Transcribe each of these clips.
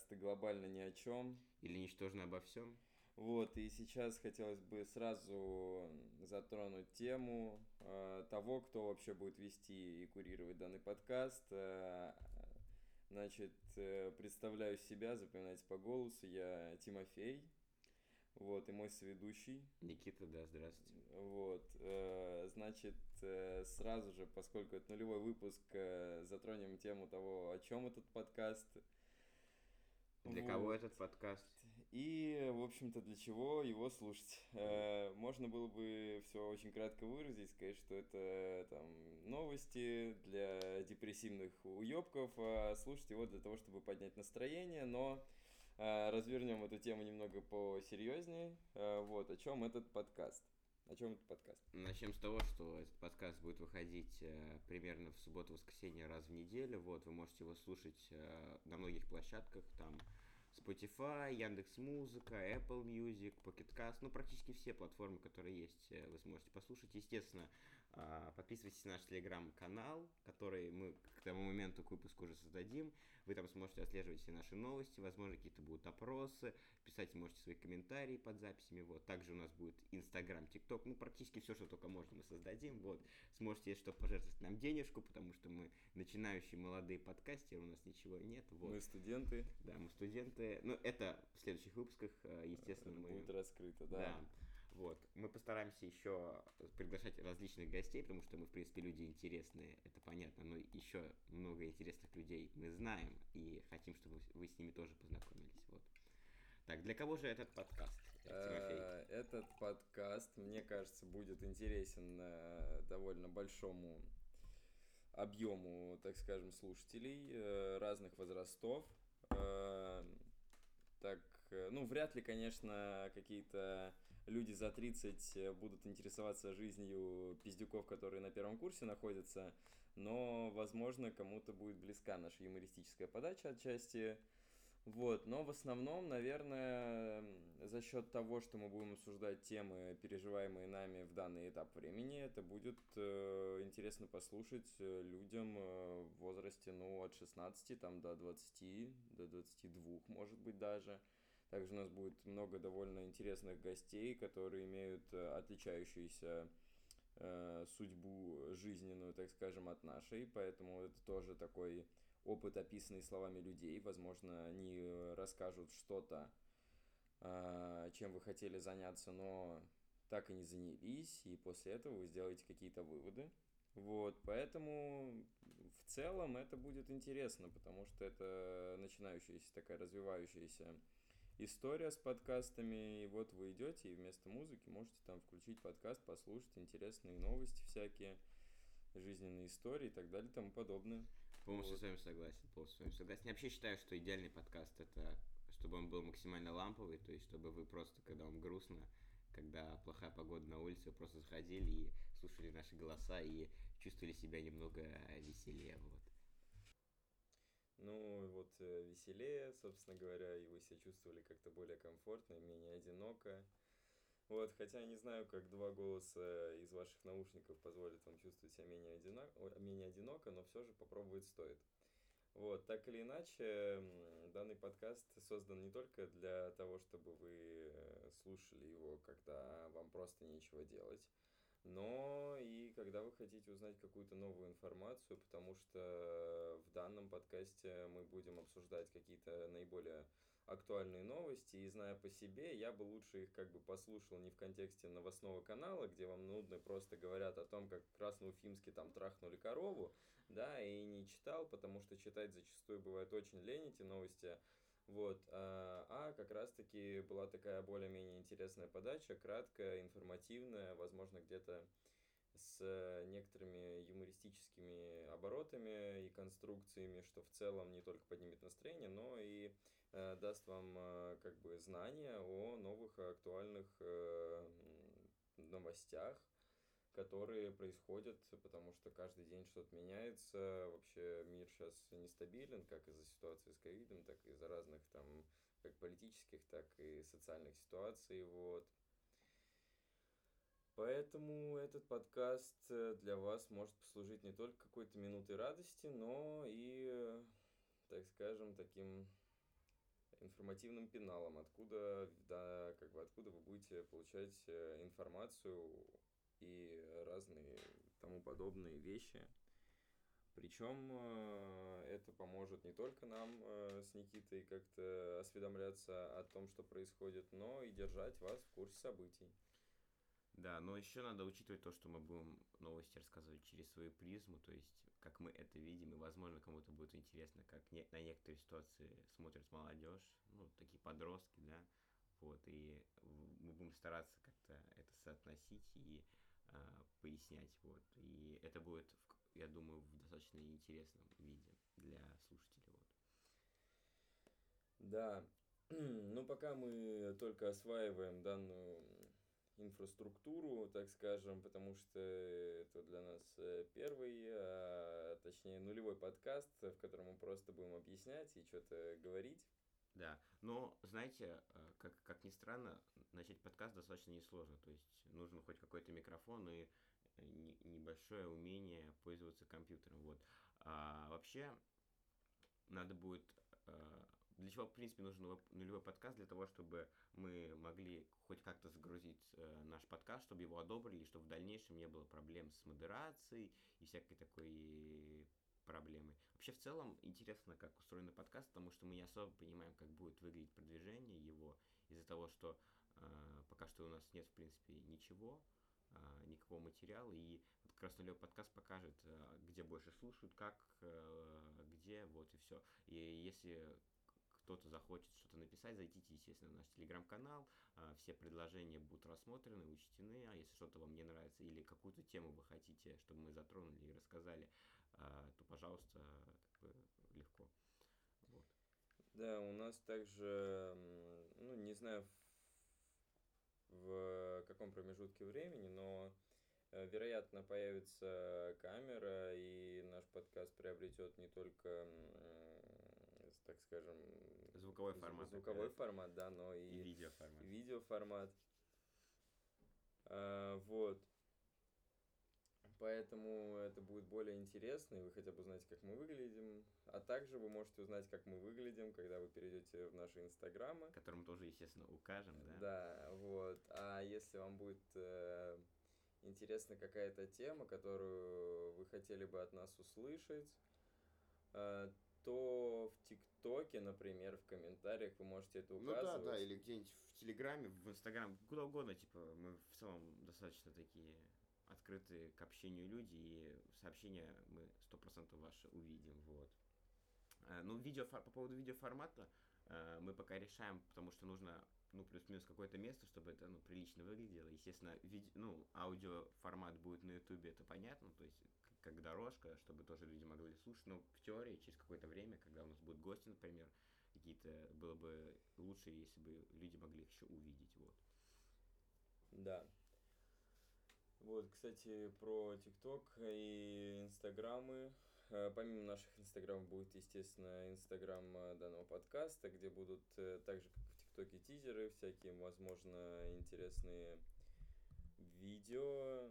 подкаст глобально ни о чем. Или ничтожно обо всем. Вот, и сейчас хотелось бы сразу затронуть тему э, того, кто вообще будет вести и курировать данный подкаст. Э, значит, э, представляю себя, запоминайте по голосу, я Тимофей, вот, и мой соведущий. Никита, да, здравствуйте. Вот, э, значит, э, сразу же, поскольку это нулевой выпуск, э, затронем тему того, о чем этот подкаст – для вот. кого этот подкаст? И, в общем-то, для чего его слушать? Э, можно было бы все очень кратко выразить, сказать, что это там новости для депрессивных уебков, а слушать его для того, чтобы поднять настроение, но э, развернем эту тему немного посерьезнее. Э, вот, о чем этот подкаст? О чем этот подкаст? Начнем с того, что этот подкаст будет выходить э, примерно в субботу-воскресенье раз в неделю. Вот, вы можете его слушать э, на многих площадках, там Spotify, Яндекс Музыка, Apple Music, Pocket Cast, ну практически все платформы, которые есть, э, вы сможете послушать. Естественно, подписывайтесь на наш телеграм-канал, который мы к тому моменту к выпуску уже создадим. Вы там сможете отслеживать все наши новости, возможно, какие-то будут опросы, писать можете свои комментарии под записями. Вот. Также у нас будет Инстаграм, ТикТок, ну практически все, что только можно, мы создадим. Вот. Сможете, если что, пожертвовать нам денежку, потому что мы начинающие молодые подкастеры, у нас ничего нет. Вот. Мы студенты. Да, мы студенты. Ну, это в следующих выпусках, э, естественно, это мы... Будет раскрыто, да. Да. Вот. Мы постараемся еще приглашать различных гостей, потому что мы, в принципе, люди интересные, это понятно, но еще много интересных людей мы знаем и хотим, чтобы вы с ними тоже познакомились. Вот. Так, для кого же этот подкаст, э, Этот подкаст, мне кажется, будет интересен э, довольно большому объему, так скажем, слушателей разных возрастов. Так, э, ну, вряд ли, конечно, какие-то люди за 30 э, будут интересоваться жизнью пиздюков, которые на первом курсе находятся, но, возможно, кому-то будет близка наша юмористическая подача отчасти. Вот, но в основном, наверное, за счет того, что мы будем обсуждать темы, переживаемые нами в данный этап времени, это будет э, интересно послушать э, людям э, в возрасте, ну, от 16 там, до 20, до 22, может быть, даже. Также у нас будет много довольно интересных гостей, которые имеют э, отличающуюся э, судьбу жизненную, так скажем, от нашей, поэтому это тоже такой опыт, описанный словами людей. Возможно, они э, расскажут что-то, а, чем вы хотели заняться, но так и не занялись, и после этого вы сделаете какие-то выводы. Вот, поэтому в целом это будет интересно, потому что это начинающаяся такая развивающаяся история с подкастами, и вот вы идете и вместо музыки можете там включить подкаст, послушать интересные новости всякие жизненные истории и так далее и тому подобное. Полностью вот. с вами согласен, полностью с вами согласен. Я вообще считаю, что идеальный подкаст это чтобы он был максимально ламповый, то есть чтобы вы просто, когда вам грустно, когда плохая погода на улице, вы просто заходили и слушали наши голоса и чувствовали себя немного веселее. Ну, вот э, веселее, собственно говоря, и вы себя чувствовали как-то более комфортно, менее одиноко. Вот, хотя не знаю, как два голоса из ваших наушников позволят вам чувствовать себя менее, одиноко, менее одиноко, но все же попробовать стоит. Вот, так или иначе, данный подкаст создан не только для того, чтобы вы э, слушали его, когда вам просто нечего делать, но и когда вы хотите узнать какую-то новую информацию, потому что в данном подкасте мы будем обсуждать какие-то наиболее актуальные новости, и зная по себе, я бы лучше их как бы послушал не в контексте новостного канала, где вам нудно просто говорят о том, как Красноуфимске там трахнули корову, да, и не читал, потому что читать зачастую бывает очень лень эти новости, вот, а, а как раз-таки была такая более-менее интересная подача, краткая, информативная, возможно, где-то с некоторыми юмористическими оборотами и конструкциями, что в целом не только поднимет настроение, но и э, даст вам э, как бы знания о новых актуальных э, новостях, которые происходят, потому что каждый день что-то меняется. Вообще мир сейчас нестабилен, как из-за ситуации с ковидом, так и из-за разных там как политических, так и социальных ситуаций. Вот. Поэтому этот подкаст э, для вас может послужить не только какой-то минутой радости, но и, так скажем, таким информативным пеналом, откуда, да, как бы откуда вы будете получать э, информацию и разные тому подобные вещи. Причем э, это поможет не только нам э, с Никитой как-то осведомляться о том, что происходит, но и держать вас в курсе событий. Да, но еще надо учитывать то, что мы будем новости рассказывать через свою призму, то есть как мы это видим, и, возможно, кому-то будет интересно, как не, на некоторые ситуации смотрит молодежь, ну, такие подростки, да, вот, и мы будем стараться как-то это соотносить и э, пояснять, вот, и это будет, я думаю, в достаточно интересном виде для слушателей, вот. Да, ну, пока мы только осваиваем данную инфраструктуру, так скажем, потому что это для нас э, первый, а, точнее нулевой подкаст, в котором мы просто будем объяснять и что-то говорить. Да, но, знаете, э, как, как ни странно, начать подкаст достаточно несложно, то есть нужно хоть какой-то микрофон и э, небольшое умение пользоваться компьютером, вот. А вообще, надо будет для чего, в принципе, нужен нулевой подкаст? Для того, чтобы мы могли хоть как-то загрузить э, наш подкаст, чтобы его одобрили, чтобы в дальнейшем не было проблем с модерацией и всякой такой проблемой. Вообще, в целом, интересно, как устроен подкаст, потому что мы не особо понимаем, как будет выглядеть продвижение его, из-за того, что э, пока что у нас нет, в принципе, ничего, э, никакого материала, и вот нулевой подкаст покажет, э, где больше слушают, как, э, где, вот и все. И если кто-то захочет что-то написать, зайдите, естественно, в наш телеграм-канал. А, все предложения будут рассмотрены, учтены. А если что-то вам не нравится или какую-то тему вы хотите, чтобы мы затронули и рассказали, то, пожалуйста, как бы легко. Вот. Да, у нас также, ну, не знаю, в каком промежутке времени, но э, вероятно появится камера, и наш подкаст приобретет не только так скажем... Звуковой формат. Звуковой такая. формат, да, но и... И видеоформат. Видеоформат. А, вот. Поэтому это будет более интересно, и вы хотя бы узнаете, как мы выглядим. А также вы можете узнать, как мы выглядим, когда вы перейдете в наши инстаграмы. Которым тоже, естественно, укажем, да? Да, вот. А если вам будет э, интересна какая-то тема, которую вы хотели бы от нас услышать, э, то в ТикТоке, например, в комментариях вы можете это указывать. Ну да, да, или где-нибудь в Телеграме, в Инстаграме, куда угодно, типа, мы в целом достаточно такие открытые к общению люди, и сообщения мы сто процентов ваши увидим, вот. А, ну, видео, по поводу видеоформата а, мы пока решаем, потому что нужно ну, плюс-минус какое-то место, чтобы это, ну, прилично выглядело. Естественно, вид... ну, аудиоформат будет на ютубе, это понятно, то есть как дорожка, чтобы тоже люди могли слушать. Но в теории, через какое-то время, когда у нас будут гости, например, какие-то, было бы лучше, если бы люди могли их еще увидеть, вот. Да. Вот, кстати, про ТикТок и Инстаграмы. Э, помимо наших Инстаграмов будет, естественно, Инстаграм э, данного подкаста, где будут э, так же, как в ТикТоке, тизеры, всякие, возможно, интересные видео,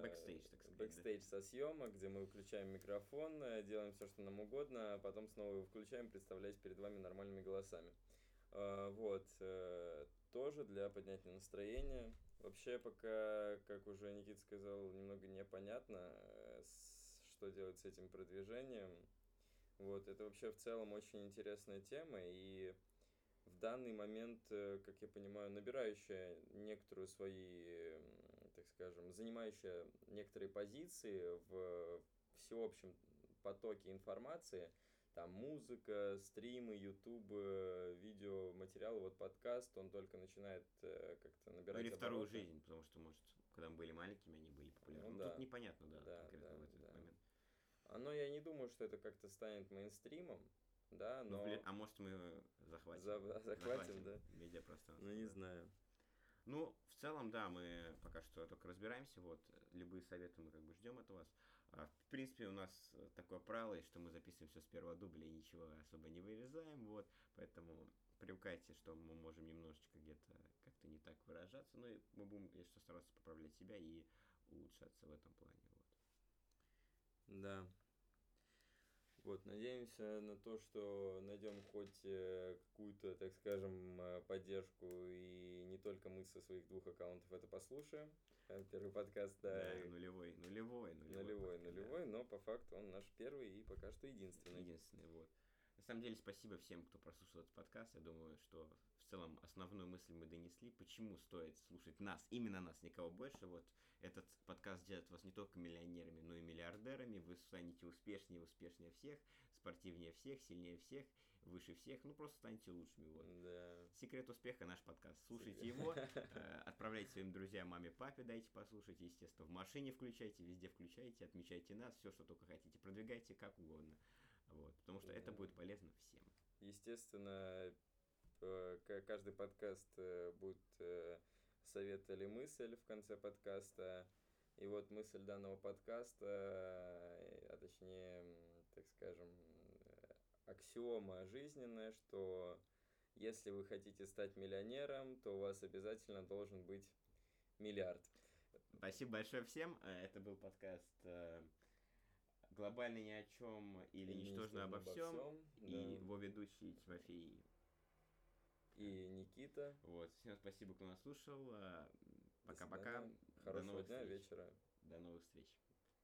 Бэкстейдж, так сказать. Бэкстейдж да. со съемок, где мы выключаем микрофон, делаем все, что нам угодно, а потом снова его включаем, представляясь перед вами нормальными голосами. Вот. Тоже для поднятия настроения. Вообще, пока, как уже Никита сказал, немного непонятно, э, что делать с этим продвижением. Вот, это вообще в целом очень интересная тема, и в данный момент, как я понимаю, набирающая некоторую свои так скажем, занимающая некоторые позиции в всеобщем потоке информации, там музыка, стримы, ютуб, видео, материалы, вот подкаст, он только начинает э, как-то набирать Ну или вторую жизнь, потому что, может, когда мы были маленькими, они были популярны. Ну, ну да. Тут непонятно, да, да конкретно да, в этот да. момент. Оно, я не думаю, что это как-то станет мейнстримом, да, ну, но... Ну, а может, мы захватим. За, захватим, захватим, да. Медиапространство. Ну, не знаю. Ну, в целом, да, мы пока что только разбираемся, вот, любые советы мы как бы ждем от вас. А, в принципе, у нас такое правило, что мы записываем все с первого дубля и ничего особо не вырезаем, вот, поэтому привыкайте, что мы можем немножечко где-то как-то не так выражаться, но мы будем, если что, стараться поправлять себя и улучшаться в этом плане, вот. Да. Вот, надеемся на то, что найдем хоть э, какую-то, так скажем, э, поддержку, и не только мы со своих двух аккаунтов это послушаем. Первый подкаст, да. Да, нулевой, нулевой, нулевой. Нулевой, пока, да. нулевой, но по факту он наш первый и пока что единственный. Единственный, вот. На самом деле, спасибо всем, кто прослушал этот подкаст. Я думаю, что в целом основную мысль мы донесли. Почему стоит слушать нас, именно нас, никого больше. Вот этот подкаст сделает вас не только миллионерами, но и миллиардерами. Вы станете успешнее, успешнее всех, спортивнее всех, сильнее всех, выше всех. Ну, просто станете лучшими. Вот. Да. Секрет успеха наш подкаст. Слушайте Секрет. его, э, отправляйте своим друзьям, маме, папе, дайте послушать, естественно, в машине включайте, везде включайте, отмечайте нас, все, что только хотите, продвигайте как угодно. Вот, потому что это будет полезно всем. Естественно, э, ка- каждый подкаст э, будет совет или мысль в конце подкаста. И вот мысль данного подкаста, а точнее, так скажем, аксиома жизненная, что если вы хотите стать миллионером, то у вас обязательно должен быть миллиард. Спасибо большое всем. Э, Это был подкаст э, «Глобально ни о чем» или «Ничтожно обо всем». да. И его ведущий Тимофей. И Никита. Вот, всем спасибо, кто нас слушал. Э, Пока-пока. свидания. До Хорошего новых дня, встреч. вечера. До новых встреч.